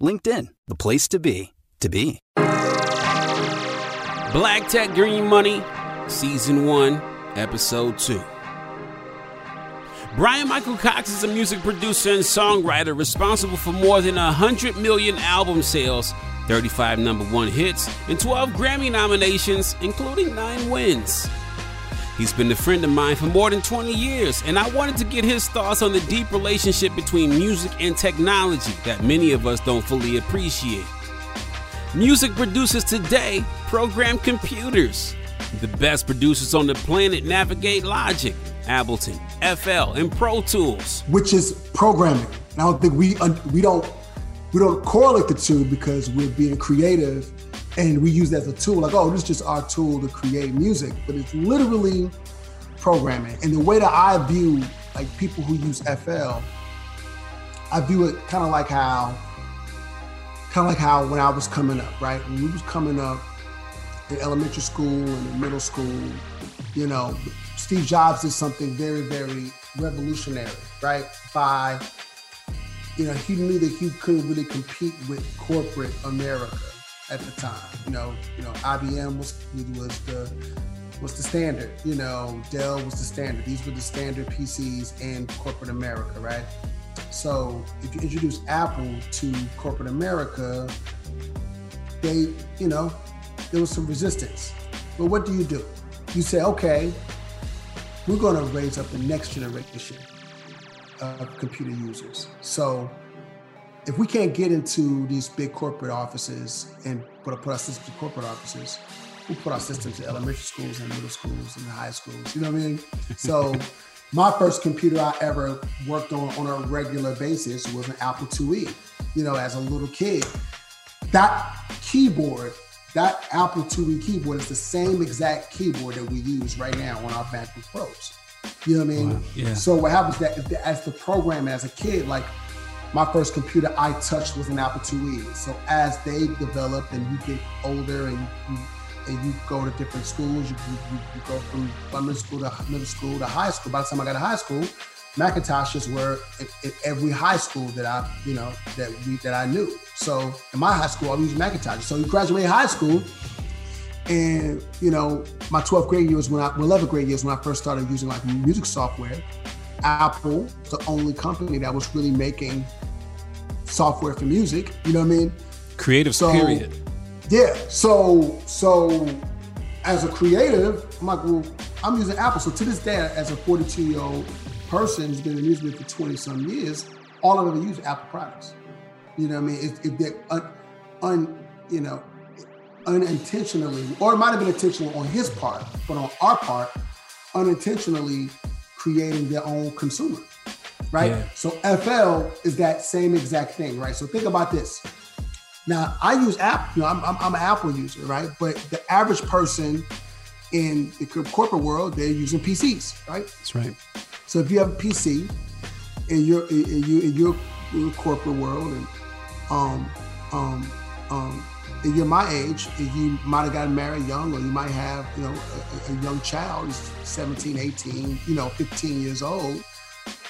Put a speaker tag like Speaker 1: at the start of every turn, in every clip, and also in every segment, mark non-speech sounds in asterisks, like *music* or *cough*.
Speaker 1: LinkedIn, the place to be, to be.
Speaker 2: Black Tech Green Money, Season 1, Episode 2. Bryan Michael Cox is a music producer and songwriter responsible for more than 100 million album sales, 35 number one hits, and 12 Grammy nominations, including 9 wins. He's been a friend of mine for more than 20 years, and I wanted to get his thoughts on the deep relationship between music and technology that many of us don't fully appreciate. Music producers today program computers. The best producers on the planet navigate Logic, Ableton, FL, and Pro Tools,
Speaker 3: which is programming. And I don't think we we don't we don't correlate the two because we're being creative and we use that as a tool like oh this is just our tool to create music but it's literally programming. And the way that i view like people who use fl i view it kind of like how kind of like how when i was coming up right? When we was coming up in elementary school and in middle school you know steve jobs did something very very revolutionary right? By you know he knew that he couldn't really compete with corporate america at the time. You know, you know, IBM was was the was the standard. You know, Dell was the standard. These were the standard PCs in corporate America, right? So if you introduce Apple to corporate America, they, you know, there was some resistance. But what do you do? You say, okay, we're going to raise up the next generation of computer users. So if we can't get into these big corporate offices and put, put our systems to corporate offices, we'll put our systems to elementary schools and middle schools and high schools. You know what I mean? *laughs* So my first computer I ever worked on on a regular basis was an Apple IIe, you know, as a little kid. That keyboard, that Apple IIe keyboard is the same exact keyboard that we use right now on our MacBook Pros. You know what I mean? Wow. Yeah. So what happens that as the program as a kid, like my first computer I touched was an Apple IIe. So as they develop and you get older and you, and you go to different schools, you, you, you go from middle school to middle school to high school. By the time I got to high school, Macintoshes were at, every high school that I, you know, that we that I knew. So in my high school, I was using Macintosh. So you graduate high school, and you know, my 12th grade year was when I, 11th grade year years when I first started using like music software. Apple, the only company that was really making software for music. You know what I mean?
Speaker 2: Creative so, period.
Speaker 3: Yeah. So so as a creative, I'm like, well, I'm using Apple. So to this day, as a 42 year old person who's been in music for 20 some years, all I've ever used Apple products. You know what I mean? If, if they're un, un, you know, unintentionally, or it might have been intentional on his part, but on our part, unintentionally creating their own consumer, right? Yeah. So FL is that same exact thing, right? So think about this. Now I use app, you know, I'm, I'm, I'm an Apple user, right? But the average person in the corporate world, they're using PCs, right?
Speaker 4: That's right.
Speaker 3: So if you have a PC in your in, your, in your, your corporate world and um, um, um, and you're my age, you might have gotten married young, or you might have, you know, a, a, young child, 17, 18, you know, 15 years old,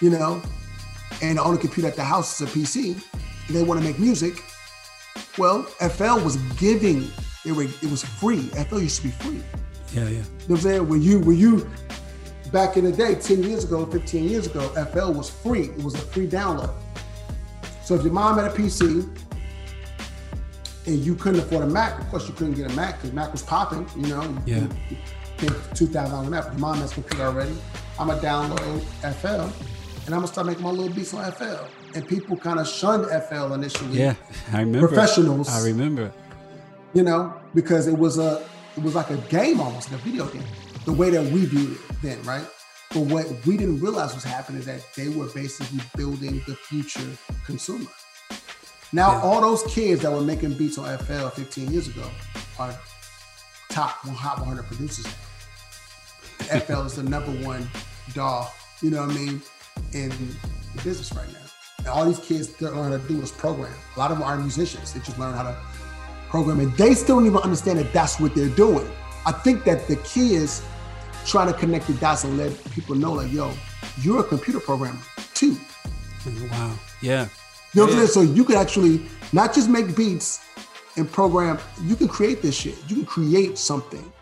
Speaker 3: you know, and the only computer at the house is a PC, and they want to make music. Well, FL was giving, it was, it was free. FL used to be free.
Speaker 4: Yeah, yeah.
Speaker 3: You know what I'm saying? When you, when you, back in the day, 10 years ago, 15 years ago, FL was free. It was a free download. So if your mom had a PC, and you couldn't afford a Mac, of course you couldn't get a Mac because Mac was popping, you know.
Speaker 4: Yeah.
Speaker 3: Two thousand dollars Mac. Your mom has a computer already. I'm gonna download FL, and I'm gonna start making my little beats on FL. And people kind of shunned FL initially.
Speaker 4: Yeah, I remember.
Speaker 3: Professionals.
Speaker 4: I remember.
Speaker 3: You know, because it was a it was like a game almost, like a video game. The way that we viewed it then, right? But what we didn't realize was happening is that they were basically building the future consumer. Now, yeah. all those kids that were making beats on FL 15 years ago are top hot 100 producers. *laughs* FL is the number one DAW, you know what I mean, in the business right now. And all these kids they learn how to do is program. A lot of them are musicians. They just learn how to program, and they still don't even understand that that's what they're doing. I think that the key is trying to connect the dots and let people know, like, yo, you're a computer programmer too.
Speaker 4: Wow. Yeah.
Speaker 3: You know what I'm saying? So you can actually not just make beats and program, you can create this shit. You can create something.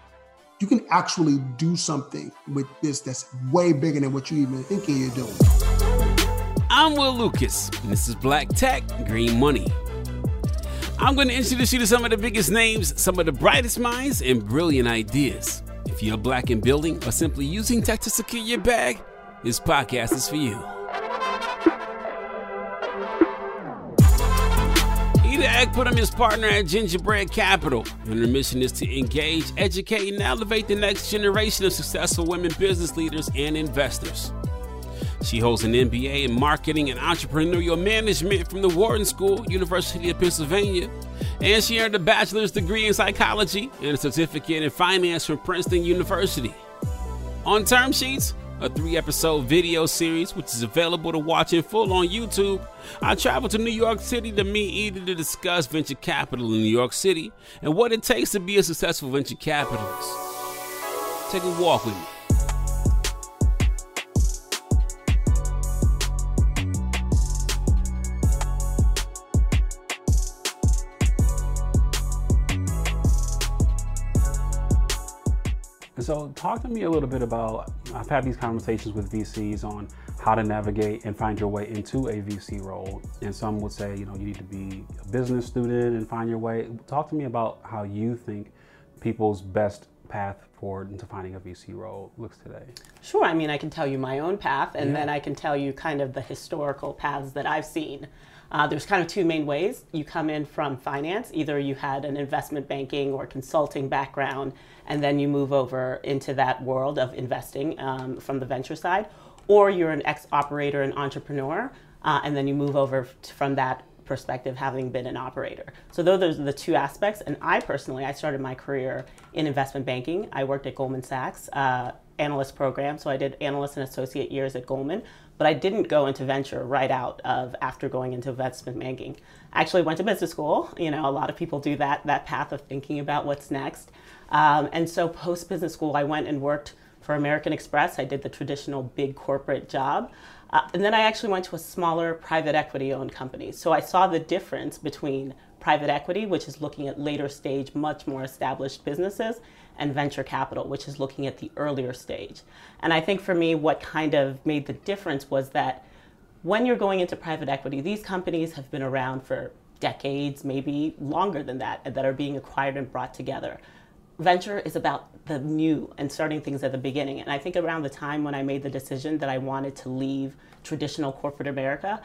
Speaker 3: You can actually do something with this that's way bigger than what you even thinking you're doing.
Speaker 2: I'm Will Lucas, and this is Black Tech Green Money. I'm going to introduce you to some of the biggest names, some of the brightest minds, and brilliant ideas. If you're black in building or simply using tech to secure your bag, this podcast is for you. Equinum is partner at Gingerbread Capital, and their mission is to engage, educate, and elevate the next generation of successful women business leaders and investors. She holds an MBA in marketing and entrepreneurial management from the Wharton School, University of Pennsylvania, and she earned a bachelor's degree in psychology and a certificate in finance from Princeton University. On term sheets, a three episode video series which is available to watch in full on YouTube. I traveled to New York City to meet Eda to discuss venture capital in New York City and what it takes to be a successful venture capitalist. Take a walk with me.
Speaker 4: So, talk to me a little bit about. I've had these conversations with VCs on how to navigate and find your way into a VC role. And some would say, you know, you need to be a business student and find your way. Talk to me about how you think people's best path forward into finding a VC role looks today?
Speaker 5: Sure. I mean, I can tell you my own path, and yeah. then I can tell you kind of the historical paths that I've seen. Uh, there's kind of two main ways. You come in from finance, either you had an investment banking or consulting background, and then you move over into that world of investing um, from the venture side, or you're an ex operator and entrepreneur, uh, and then you move over from that perspective having been an operator. So those are the two aspects. And I personally, I started my career in investment banking. I worked at Goldman Sachs. Uh, analyst program. So I did analyst and associate years at Goldman, but I didn't go into venture right out of after going into investment banking. Actually went to business school. You know, a lot of people do that that path of thinking about what's next. Um, and so post business school, I went and worked for American Express. I did the traditional big corporate job. Uh, and then I actually went to a smaller private equity owned company. So I saw the difference between private equity, which is looking at later stage, much more established businesses, and venture capital, which is looking at the earlier stage. And I think for me, what kind of made the difference was that when you're going into private equity, these companies have been around for decades, maybe longer than that, that are being acquired and brought together. Venture is about the new and starting things at the beginning. And I think around the time when I made the decision that I wanted to leave traditional corporate America,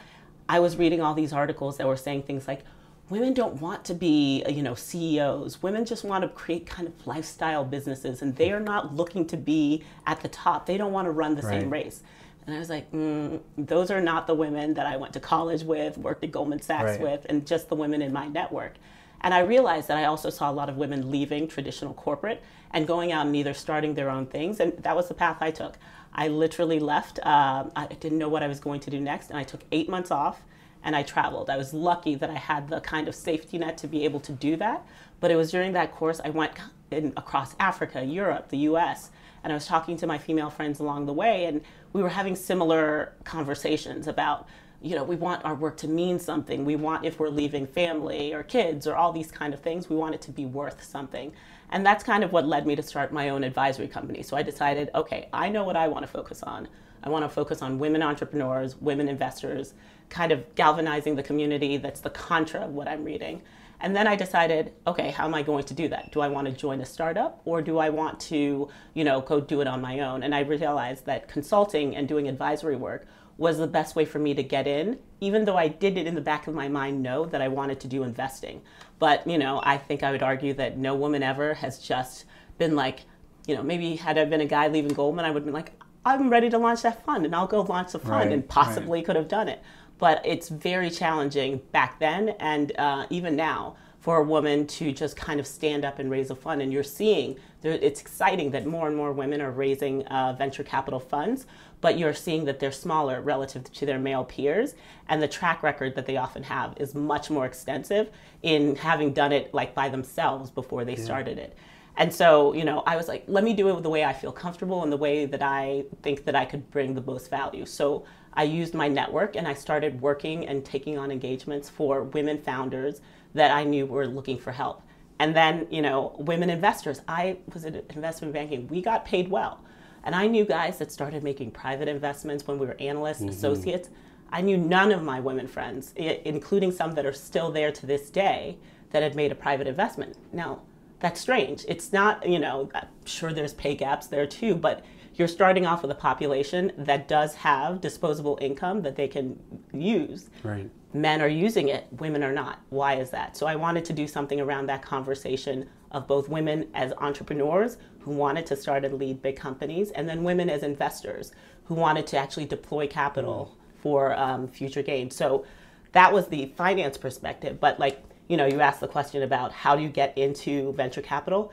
Speaker 5: I was reading all these articles that were saying things like, women don't want to be you know CEOs. Women just want to create kind of lifestyle businesses, and they are not looking to be at the top. They don't want to run the right. same race. And I was like, mm, those are not the women that I went to college with, worked at Goldman Sachs right. with, and just the women in my network. And I realized that I also saw a lot of women leaving traditional corporate and going out and either starting their own things. And that was the path I took. I literally left. Uh, I didn't know what I was going to do next. And I took eight months off and I traveled. I was lucky that I had the kind of safety net to be able to do that. But it was during that course I went in, across Africa, Europe, the US, and I was talking to my female friends along the way, and we were having similar conversations about you know we want our work to mean something. We want if we're leaving family or kids or all these kind of things we want it to be worth something. And that's kind of what led me to start my own advisory company. So i decided okay i know what i want to focus on. I want to focus on women entrepreneurs women investors kind of galvanizing the community. That's the contra of what i'm reading and then I decided, okay, how am I going to do that? Do I want to join a startup or do I want to, you know, go do it on my own? And I realized that consulting and doing advisory work was the best way for me to get in, even though I did it in the back of my mind know that I wanted to do investing. But, you know, I think I would argue that no woman ever has just been like, you know, maybe had I been a guy leaving Goldman, I would have been like, I'm ready to launch that fund and I'll go launch the fund right, and possibly right. could have done it but it's very challenging back then and uh, even now for a woman to just kind of stand up and raise a fund. And you're seeing it's exciting that more and more women are raising uh, venture capital funds, but you're seeing that they're smaller relative to their male peers. And the track record that they often have is much more extensive in having done it like by themselves before they yeah. started it. And so, you know, I was like, let me do it the way I feel comfortable and the way that I think that I could bring the most value. So I used my network and I started working and taking on engagements for women founders that I knew were looking for help. And then, you know, women investors. I was in investment banking. We got paid well. And I knew guys that started making private investments when we were analysts, mm-hmm. associates. I knew none of my women friends, including some that are still there to this day, that had made a private investment. Now, that's strange. It's not, you know, I'm sure there's pay gaps there too, but you're starting off with a population that does have disposable income that they can use.
Speaker 4: Right.
Speaker 5: Men are using it, women are not. Why is that? So I wanted to do something around that conversation of both women as entrepreneurs who wanted to start and lead big companies, and then women as investors who wanted to actually deploy capital for um, future gain. So that was the finance perspective. But like, you know, you asked the question about how do you get into venture capital?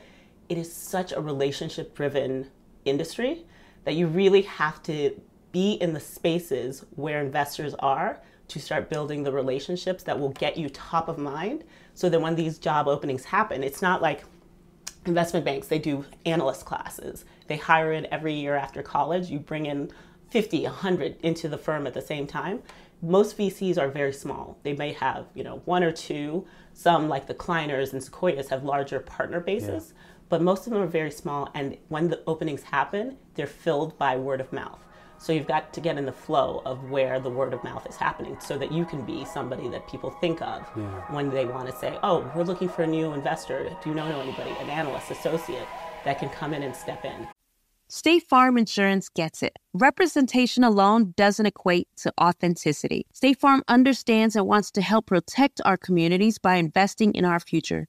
Speaker 5: It is such a relationship driven industry that you really have to be in the spaces where investors are to start building the relationships that will get you top of mind so that when these job openings happen, it's not like investment banks, they do analyst classes. They hire in every year after college. You bring in 50, 100 into the firm at the same time. Most VCs are very small. They may have, you know, one or two. Some like the Kleiners and Sequoias have larger partner bases. Yeah but most of them are very small. And when the openings happen, they're filled by word of mouth. So you've got to get in the flow of where the word of mouth is happening so that you can be somebody that people think of yeah. when they want to say, oh, we're looking for a new investor. Do you know anybody, an analyst, associate that can come in and step in?
Speaker 6: State Farm Insurance gets it. Representation alone doesn't equate to authenticity. State Farm understands and wants to help protect our communities by investing in our future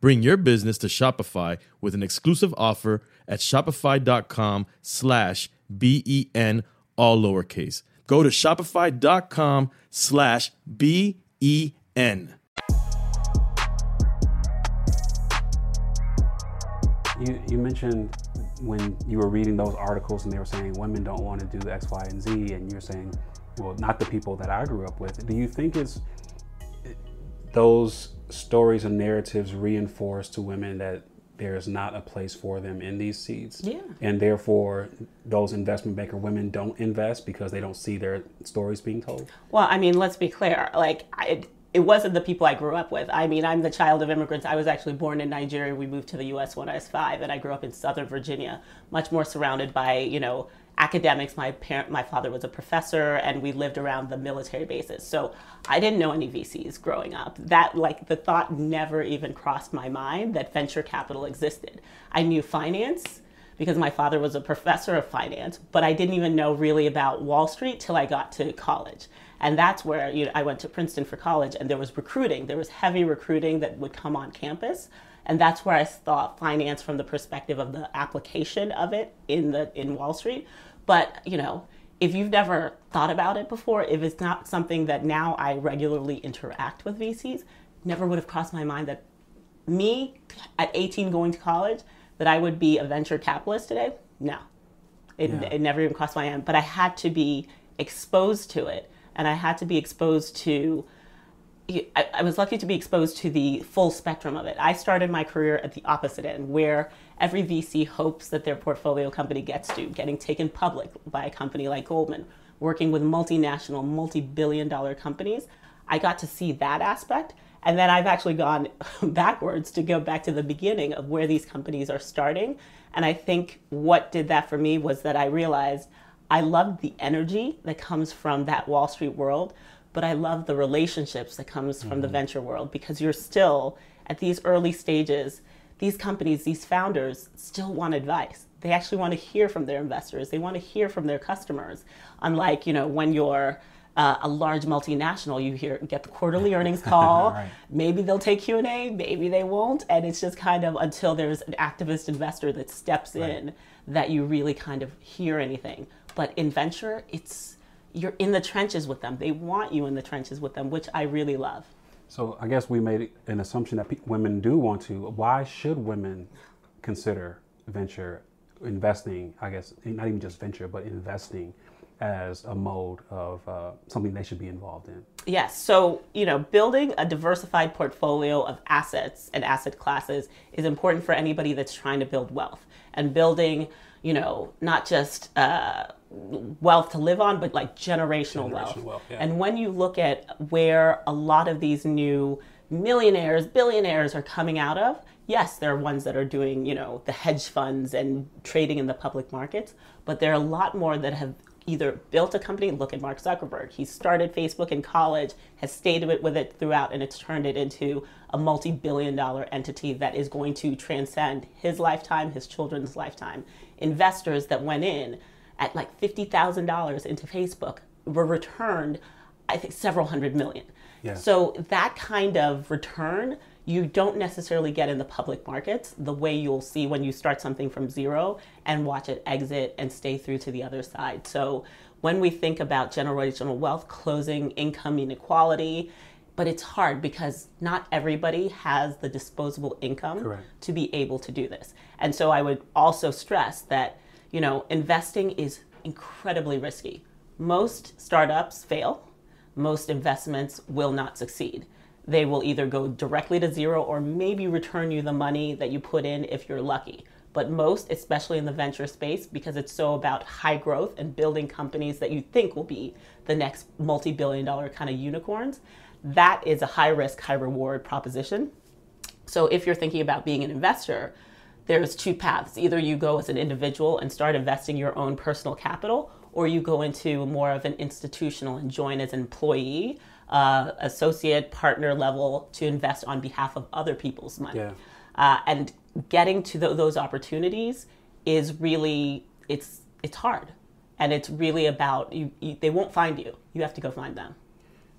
Speaker 7: Bring your business to Shopify with an exclusive offer at shopify.com slash B-E-N, all lowercase. Go to shopify.com slash B-E-N.
Speaker 4: You, you mentioned when you were reading those articles and they were saying women don't want to do X, Y, and Z, and you're saying, well, not the people that I grew up with. Do you think it's those stories and narratives reinforce to women that there's not a place for them in these seats?
Speaker 5: Yeah.
Speaker 4: And therefore, those investment banker women don't invest because they don't see their stories being told?
Speaker 5: Well, I mean, let's be clear. Like, I, it wasn't the people I grew up with. I mean, I'm the child of immigrants. I was actually born in Nigeria. We moved to the U.S. when I was five, and I grew up in Southern Virginia, much more surrounded by, you know, academics. My parent, my father was a professor, and we lived around the military bases. So I didn't know any VCs growing up. That, like, the thought never even crossed my mind that venture capital existed. I knew finance because my father was a professor of finance, but I didn't even know really about Wall Street till I got to college. And that's where you know, I went to Princeton for college, and there was recruiting. There was heavy recruiting that would come on campus, and that's where I thought finance from the perspective of the application of it in the in Wall Street. But you know, if you've never thought about it before, if it's not something that now I regularly interact with VCs, never would have crossed my mind that me at 18 going to college that I would be a venture capitalist today. No, it,
Speaker 4: Yeah.
Speaker 5: it never even crossed my mind. But I had to be exposed to it, and I had to be exposed to. I, I was lucky to be exposed to the full spectrum of it. I started my career at the opposite end, where every VC hopes that their portfolio company gets to, getting taken public by a company like Goldman, working with multinational, multi billion dollar companies. I got to see that aspect. And then I've actually gone *laughs* backwards to go back to the beginning of where these companies are starting. And I think what did that for me was that I realized I loved the energy that comes from that Wall Street world, but I love the relationships that comes from the venture world because you're still at these early stages. These companies, these founders still want advice. They actually want to hear from their investors. They want to hear from their customers. Unlike, you know, when you're uh, a large multinational, you hear get the quarterly *laughs* earnings call.
Speaker 4: Right.
Speaker 5: Maybe they'll take Q and A, maybe they won't, and it's just kind of until there's an activist investor that steps in that you really kind of hear anything. But in venture, it's you're in the trenches with them. They want you in the trenches with them, which I really love.
Speaker 4: So I guess we made an assumption that pe- women do want to. Why should women consider venture investing? I guess not even just venture, but investing as a mode of uh, something they should be involved in.
Speaker 5: Yes. So, you know, building a diversified portfolio of assets and asset classes is important for anybody that's trying to build wealth and building, you know, not just uh, wealth to live on, but like generational, wealth.
Speaker 4: wealth, yeah.
Speaker 5: And when you look at where a lot of these new millionaires, billionaires are coming out of, yes, there are ones that are doing, you know, the hedge funds and trading in the public markets, but there are a lot more that have either built a company, look at Mark Zuckerberg. He started Facebook in college, has stayed with it throughout, and it's turned it into a multi billion dollar entity that is going to transcend his lifetime, his children's lifetime. Investors that went in at like $50,000 into Facebook were returned, I think, several hundred million.
Speaker 4: Yeah.
Speaker 5: So that kind of return you don't necessarily get in the public markets the way you'll see when you start something from zero and watch it exit and stay through to the other side. So when we think about generational wealth, closing income inequality, but it's hard because not everybody has the disposable income
Speaker 4: Correct.
Speaker 5: to be able to do this. And so I would also stress that, you know, investing is incredibly risky. Most startups fail. Most investments will not succeed they will either go directly to zero or maybe return you the money that you put in if you're lucky. But most, especially in the venture space, because it's so about high growth and building companies that you think will be the next multi billion dollar kind of unicorns, that is a high risk, high reward proposition. So if you're thinking about being an investor, there's two paths. Either you go as an individual and start investing your own personal capital, or you go into more of an institutional and join as an employee uh, associate partner level to invest on behalf of other people's money.
Speaker 4: Yeah.
Speaker 5: Uh, and getting to th- those opportunities is really it's it's hard, and it's really about you, you, They won't find you. You have to go find them.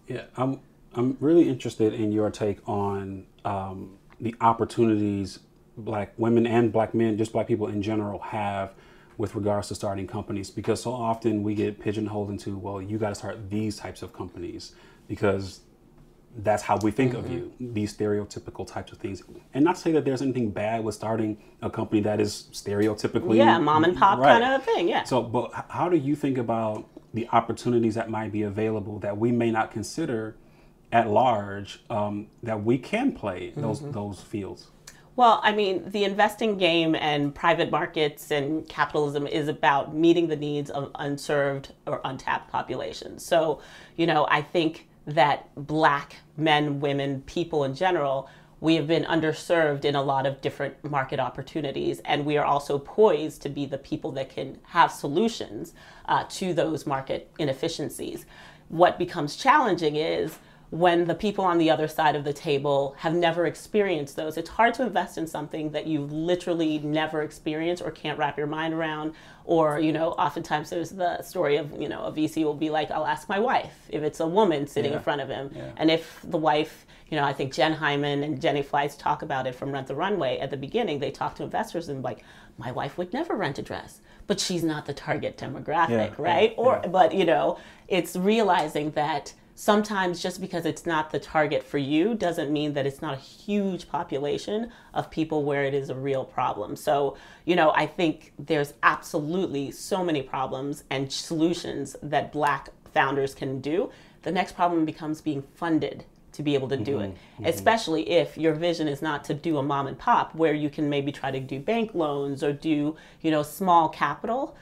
Speaker 4: Yeah, I'm I'm really interested in your take on um, the opportunities black women and black men, just black people in general, have with regards to starting companies because so often we get pigeonholed into well you got to start these types of companies because that's how we think mm-hmm. of you these stereotypical types of things and not to say that there's anything bad with starting a company that is stereotypically
Speaker 5: yeah mom and pop right. kind of thing yeah
Speaker 4: so but how do you think about the opportunities that might be available that we may not consider at large um, that we can play those mm-hmm. those fields
Speaker 5: well, I mean, the investing game and private markets and capitalism is about meeting the needs of unserved or untapped populations. So, you know, I think that black men, women, people in general, we have been underserved in a lot of different market opportunities, and we are also poised to be the people that can have solutions uh, to those market inefficiencies. What becomes challenging is when the people on the other side of the table have never experienced those. It's hard to invest in something that you've literally never experienced or can't wrap your mind around. Or, you know, oftentimes there's the story of, you know, a VC will be like, I'll ask my wife if it's a woman sitting yeah. in front of him. Yeah. And if the wife, you know, I think Jen Hyman and Jenny Fleiss talk about it from Rent the Runway at the beginning. They talk to investors and like, my wife would never rent a dress, but she's not the target demographic, yeah, right? Or, but, you know, it's realizing that sometimes just because it's not the target for you doesn't mean that it's not a huge population of people where it is a real problem. So, you know, I think there's absolutely so many problems and solutions that black founders can do. The next problem becomes being funded to be able to do mm-hmm, it, mm-hmm. especially if your vision is not to do a mom and pop where you can maybe try to do bank loans or do, you know, small capital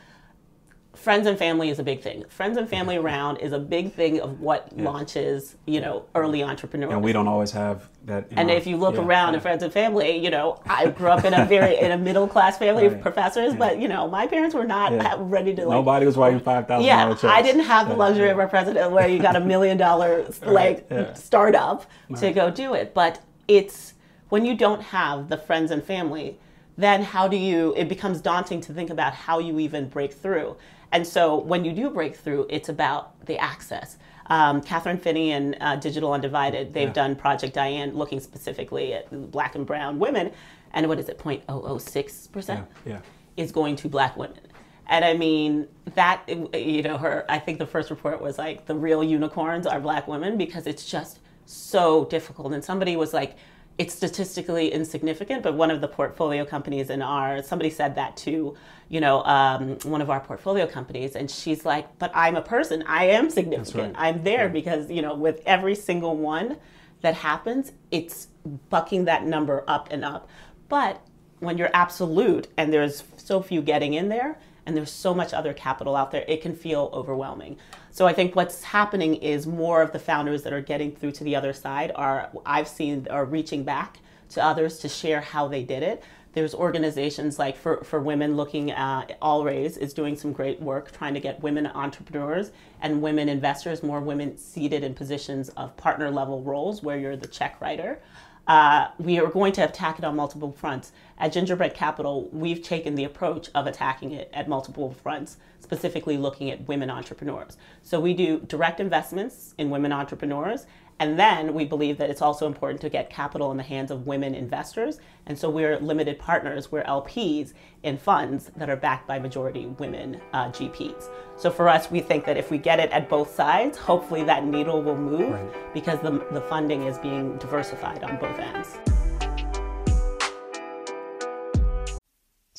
Speaker 5: friends and family is a big thing. Friends and family around is a big thing of what yeah. launches, you know, early entrepreneurs.
Speaker 4: And we don't always have that.
Speaker 5: and if you look yeah, around yeah. in friends and family, you know, I grew up in a very in a middle class family right. of professors, but you know, my parents were not *laughs* ready to. Like,
Speaker 4: Nobody was writing five thousand.
Speaker 5: Yeah, I didn't have the luxury of a president where you got a million dollar *laughs* like startup right. to go do it, but it's when you don't have the friends and family then how do you it becomes daunting to think about how you even break through and so when you do break through, it's about the access. Um, Kathryn Finney and uh, Digital Undivided, they've yeah. done Project Diane looking specifically at black and brown women. And what is it, 0.006% yeah, yeah. is going to black women. And I mean, that, you know, her, I think the first report was like the real unicorns are black women because it's just so difficult. And somebody was like, it's statistically insignificant, but one of the portfolio companies in our somebody said that to, you know, um, one of our portfolio companies, and she's like, "But I'm a person. I am significant. Right. I'm there yeah. because you know, with every single one that happens, it's bucking that number up and up. But when you're absolute and there's so few getting in there, and there's so much other capital out there, it can feel overwhelming. So I think what's happening is more of the founders that are getting through to the other side are I've seen are reaching back to others to share how they did it. there's organizations like for, for women looking at All Raise is doing some great work trying to get women entrepreneurs and women investors, more women seated in positions of partner level roles where you're the check writer. Uh, we are going to attack it on multiple fronts. At Gingerbread Capital, we've taken the approach of attacking it at multiple fronts, specifically looking at women entrepreneurs. So we do direct investments in women entrepreneurs and then we believe that it's also important to get capital in the hands of women investors. And so we're limited partners, we're LPs in funds that are backed by majority women uh, GPs. So for us, we think that if we get it at both sides, hopefully that needle will move right. because the, the funding is being diversified on both ends.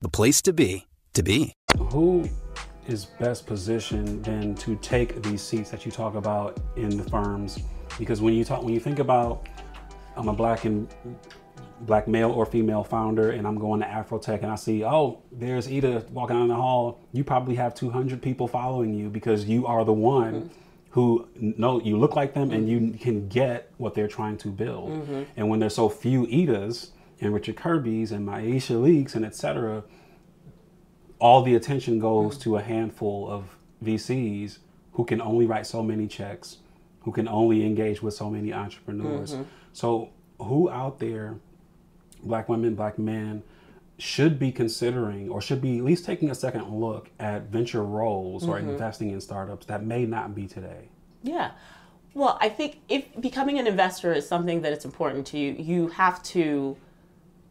Speaker 1: the place to be, to be.
Speaker 4: Who is best positioned then to take these seats that you talk about in the firms? Because when you talk, when you think about, I'm a black and black male or female founder, and I'm going to Afrotech, and I see, oh, there's Ida walking down the hall. You probably have 200 people following you because you are the one. Mm-hmm. Who know you look like them and you can get what they're trying to build. Mm-hmm. And when there's so few Idas, and Richard Kerby's and Myesha Leaks and etc., all the attention goes to a handful of VCs who can only write so many checks, who can only engage with so many entrepreneurs. Mm-hmm. So, who out there, black women, black men, should be considering or should be at least taking a second look at venture roles mm-hmm. or investing in startups that may not be today?
Speaker 5: Yeah. Well, I think if becoming an investor is something that it's important to you, you have to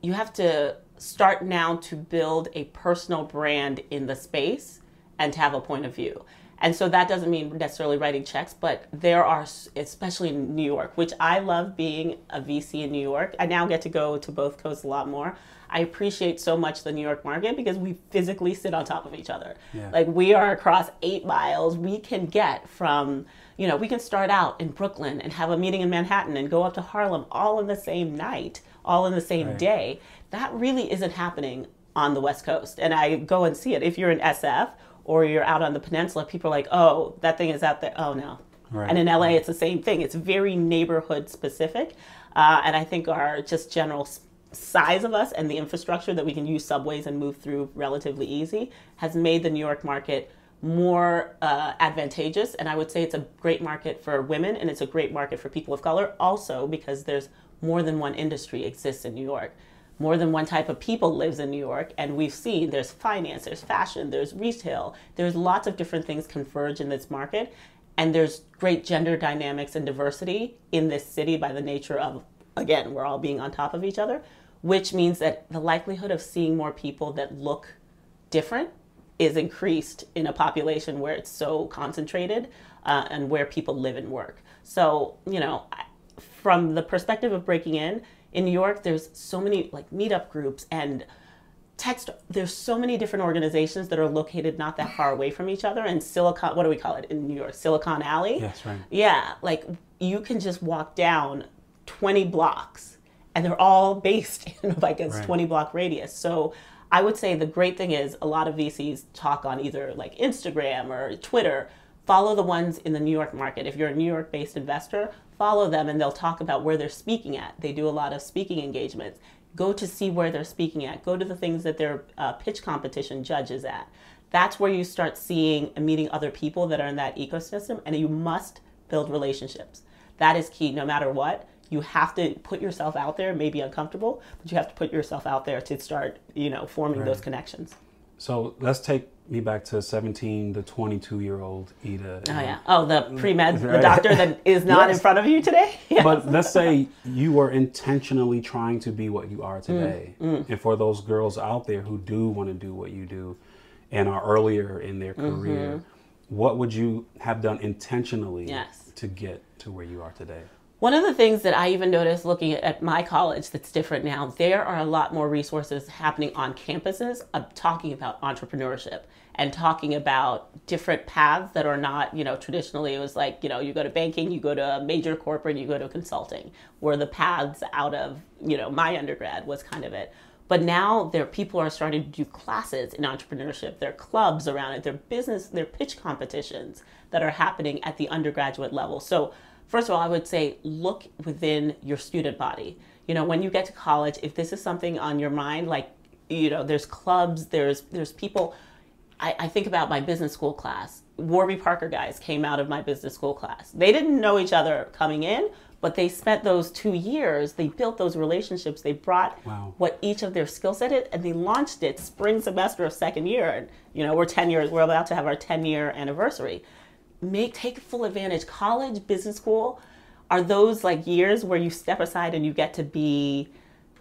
Speaker 5: you have to start now to build a personal brand in the space and to have a point of view. And so that doesn't mean necessarily writing checks, but there are, especially in New York, which I love being a VC in New York. I now get to go to both coasts a lot more. I appreciate so much the New York market because we physically sit on top of each other. Yeah. Like we are across eight miles. We can get from, you know, we can start out in Brooklyn and have a meeting in Manhattan and go up to Harlem all in the same night all in the same right. day. That really isn't happening on the West Coast. And I go and see it. If you're in SF or you're out on the peninsula, people are like, oh, that thing is out there. Oh, no. Right. And in LA, it's the same thing. It's very neighborhood specific. Uh, and I think our just general size of us and the infrastructure that we can use subways and move through relatively easy has made the New York market more uh, advantageous. And I would say it's a great market for women and it's a great market for people of color also because there's more than one industry exists in New York. More than one type of people lives in New York, and we've seen there's finance, there's fashion, there's retail, there's lots of different things converge in this market, and there's great gender dynamics and diversity in this city by the nature of, again, we're all being on top of each other, which means that the likelihood of seeing more people that look different is increased in a population where it's so concentrated uh, and where people live and work. So, you know, from the perspective of breaking in, in New York, there's so many like meetup groups and text. There's so many different organizations that are located not that far away from each other. And Silicon, what do we call it in New York? Silicon Alley.
Speaker 4: Yes, right.
Speaker 5: Yeah, like you can just walk down 20 blocks, and they're all based *laughs* in like a right. 20 block radius. So I would say the great thing is a lot of VCs talk on either like Instagram or Twitter. Follow the ones in the New York market. If you're a New York based investor, follow them and they'll talk about where they're speaking at. They do a lot of speaking engagements. Go to see where they're speaking at. Go to the things that their uh, pitch competition judges at. That's where you start seeing and meeting other people that are in that ecosystem, and you must build relationships. That is key no matter what you have to put yourself out there, maybe uncomfortable, but you have to put yourself out there to start, you know, forming right. those connections.
Speaker 4: So let's take me back to 17 to 22 year old Ida.
Speaker 5: Oh, yeah. Oh, the pre med, right. *laughs* the doctor that is not yes. in front of you today? *laughs*
Speaker 4: Yes. But let's say you were intentionally trying to be what you are today. Mm, mm. And for those girls out there who do want to do what you do and are earlier in their career, mm-hmm. what would you have done intentionally
Speaker 5: yes.
Speaker 4: to get to where you are today?
Speaker 5: One of the things that I even noticed looking at my college that's different now, there are a lot more resources happening on campuses of talking about entrepreneurship and talking about different paths that are not, you know, traditionally it was like, you know, you go to banking, you go to a major corporate, you go to consulting, where the paths out of, you know, my undergrad was kind of it. But now there people are starting to do classes in entrepreneurship. There are clubs around it. There are business, there are pitch competitions that are happening at the undergraduate level. So first of all, I would say look within your student body. You know, when you get to college, if this is something on your mind, like, you know, there's clubs, there's there's people. I, I think about my business school class. Warby Parker guys came out of my business school class. They didn't know each other coming in, but they spent those two years, they built those relationships, they brought wow. what each of their skill set is, and they launched it spring semester of second year. And, you know, we're 10 years, we're about to have our 10 year anniversary make take full advantage. College, business school are those like years where you step aside and you get to be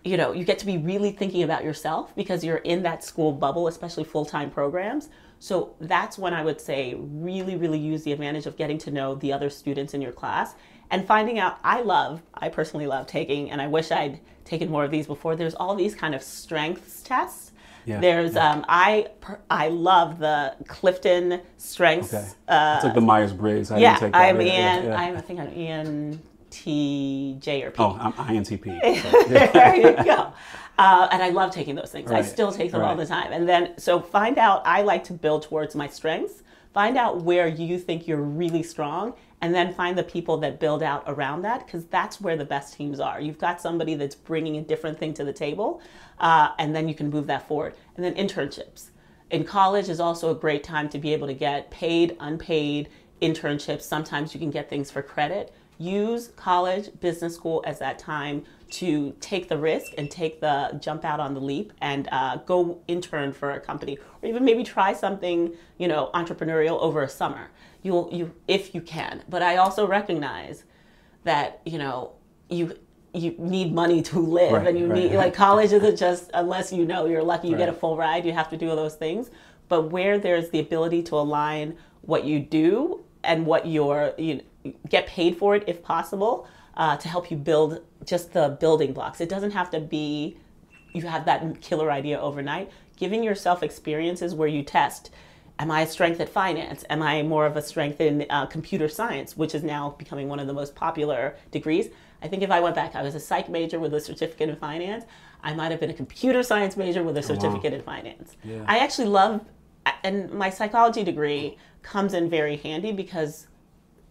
Speaker 5: you know, you get to be really thinking about yourself because you're in that school bubble, especially full-time programs. So that's when I would say really, really use the advantage of getting to know the other students in your class and finding out. I love, I personally love taking, and I wish I'd taken more of these before. There's all these kind of strengths tests yeah, There's yeah. um I I love the Clifton Strengths. Okay.
Speaker 4: Uh, it's like the Myers Briggs.
Speaker 5: Yeah, I'm Ian. Yeah, I'm, I think I'm Ian T J or P.
Speaker 4: Oh, I'm INTP. *laughs*
Speaker 5: So. there you go. Uh, and I love taking those things. Right. I still take them right. all the time. And then so find out. I like to build towards my strengths. Find out where you think you're really strong and then find the people that build out around that because that's where the best teams are. You've got somebody that's bringing a different thing to the table, uh, and then you can move that forward. And then internships. In college is also a great time to be able to get paid, unpaid internships. Sometimes you can get things for credit. Use college, business school as that time to take the risk and take the jump out on the leap and uh, go intern for a company or even maybe try something you know entrepreneurial over a summer. You'll you if you can. But i also recognize that you know you you need money to live right, and you right, need like *laughs* college isn't just unless you know you're lucky you get a full ride you have to do all those things. But where there's the ability to align what you do and what you're you get paid for it if possible uh, to help you build just the building blocks it doesn't have to be you have that killer idea overnight giving yourself experiences where you test am I a strength at finance? Am I more of a strength in uh, computer science, which is now becoming one of the most popular degrees? I think if I went back, I was a psych major with a certificate in finance. I might have been a computer science major with a certificate oh, wow. in finance. Yeah. I actually love, and my psychology degree comes in very handy because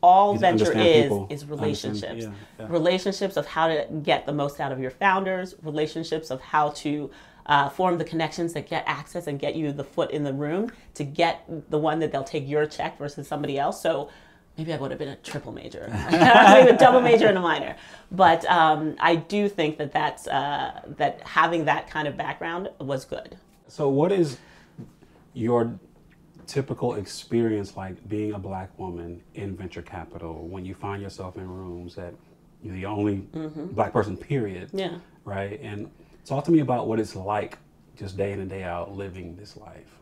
Speaker 5: all venture is people. is relationships. Yeah, yeah. Relationships of how to get the most out of your founders, relationships of how to uh, form the connections that get access and get you the foot in the room to get the one that they'll take your check versus somebody else. So maybe I would have been a triple major, *laughs* maybe a double major and a minor. But um, I do think that that's uh, that having that kind of background was good.
Speaker 4: So, what is your typical experience like being a black woman in venture capital when you find yourself in rooms that you're the only mm-hmm. black person, period?
Speaker 5: Yeah.
Speaker 4: Right. And talk to me about what it's like just day in and day out living this life.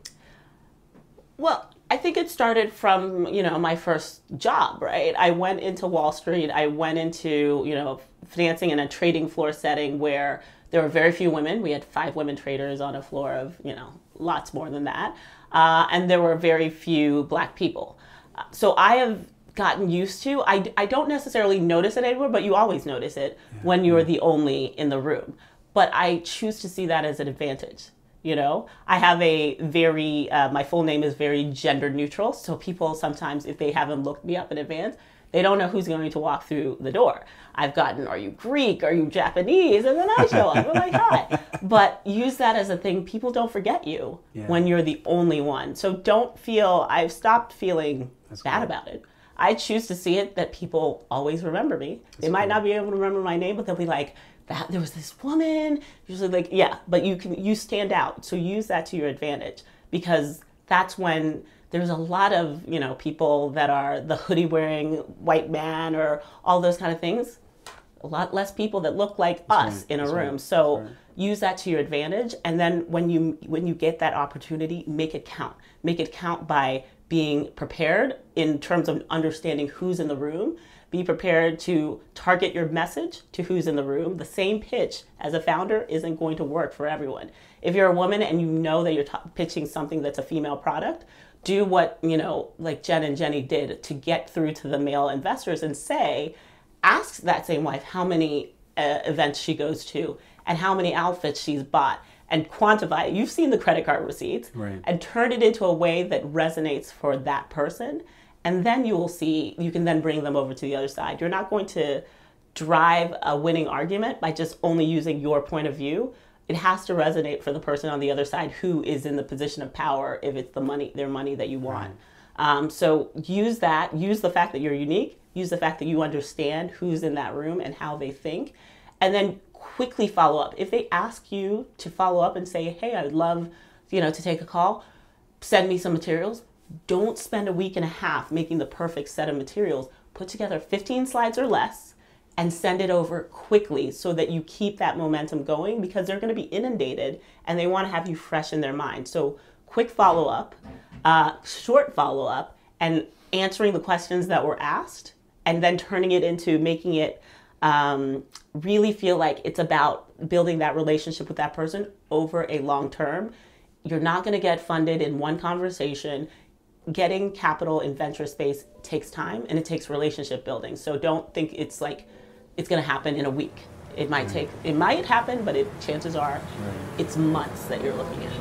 Speaker 5: Well, I think it started from, you know, my first job, right? I went into Wall Street. I went into, you know, financing in a trading floor setting where there were very few women. We had five women traders on a floor of, you know, lots more than that. Uh, and there were very few black people. So I have gotten used to, I, I don't necessarily notice it anymore, but you always notice it yeah. when you're the only in the room. But I choose to see that as an advantage you know i have a very uh, my full name is very gender neutral so people sometimes if they haven't looked me up in advance they don't know who's going to walk through the door. I've gotten are you greek? Are you japanese? And then i show up. I'm like hi. *laughs* But use that as a thing. People don't forget you yeah. when you're the only one. So don't feel i've stopped feeling That's bad cool. about it. I choose to see it that people always remember me. That's they might cool. not be able to remember my name but they'll be like that there was this woman. Usually like yeah but you can you stand out. So use that to your advantage because that's when there's a lot of you know people that are the hoodie wearing white man or all those kind of things a lot less people that look like that's us right. in a that's room right. so right. use that to your advantage and then when you when you get that opportunity make it count make it count by being prepared in terms of understanding who's in the room be prepared to target your message to who's in the room. The same pitch as a founder isn't going to work for everyone. If you're a woman and you know that you're t- pitching something that's a female product, do what, you know, like Jen and Jenny did to get through to the male investors and say, ask that same wife how many uh, events she goes to and how many outfits she's bought and quantify it. You've seen the credit card receipts
Speaker 4: right.
Speaker 5: and turn it into a way that resonates for that person and then you will see you can then bring them over to the other side you're not going to drive a winning argument by just only using your point of view it has to resonate for the person on the other side who is in the position of power if it's the money their money that you want right. um, so use that use the fact that you're unique use the fact that you understand who's in that room and how they think and then quickly follow up if they ask you to follow up and say hey i'd love you know to take a call send me some materials don't spend a week and a half making the perfect set of materials. Put together 15 slides or less and send it over quickly so that you keep that momentum going because they're going to be inundated and they want to have you fresh in their mind. So, quick follow up, uh, short follow up, and answering the questions that were asked, and then turning it into making it um, really feel like it's about building that relationship with that person over a long term. You're not going to get funded in one conversation getting capital in venture space takes time and it takes relationship building. So don't think it's like it's going to happen in a week. It might take it might happen, but it, chances are it's months that you're looking at.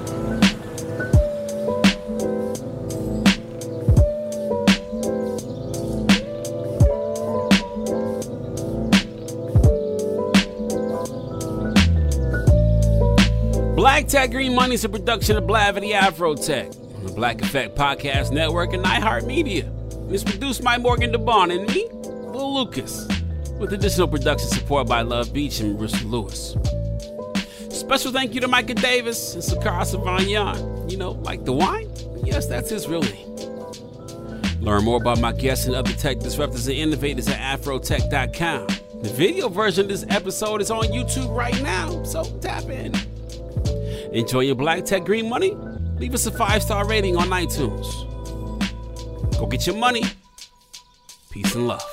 Speaker 2: Black Tech Green Money is a production of Blavity Afrotech the Black Effect Podcast Network, and iHeartMedia. it's produced by Morgan DeBaun and me, Will Lucas, with additional production support by Love Beach and Bruce Lewis. Special thank you to Micah Davis and Sakara Savanyan. You know, like the wine? Yes, that's his real name. Learn more about my guests and other tech disruptors and innovators at afrotech.com. The video version of this episode is on YouTube right now, so tap in. Enjoy your black tech green money? leave us a five star rating on iTunes. Go get your money. Peace and love.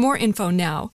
Speaker 8: more info now.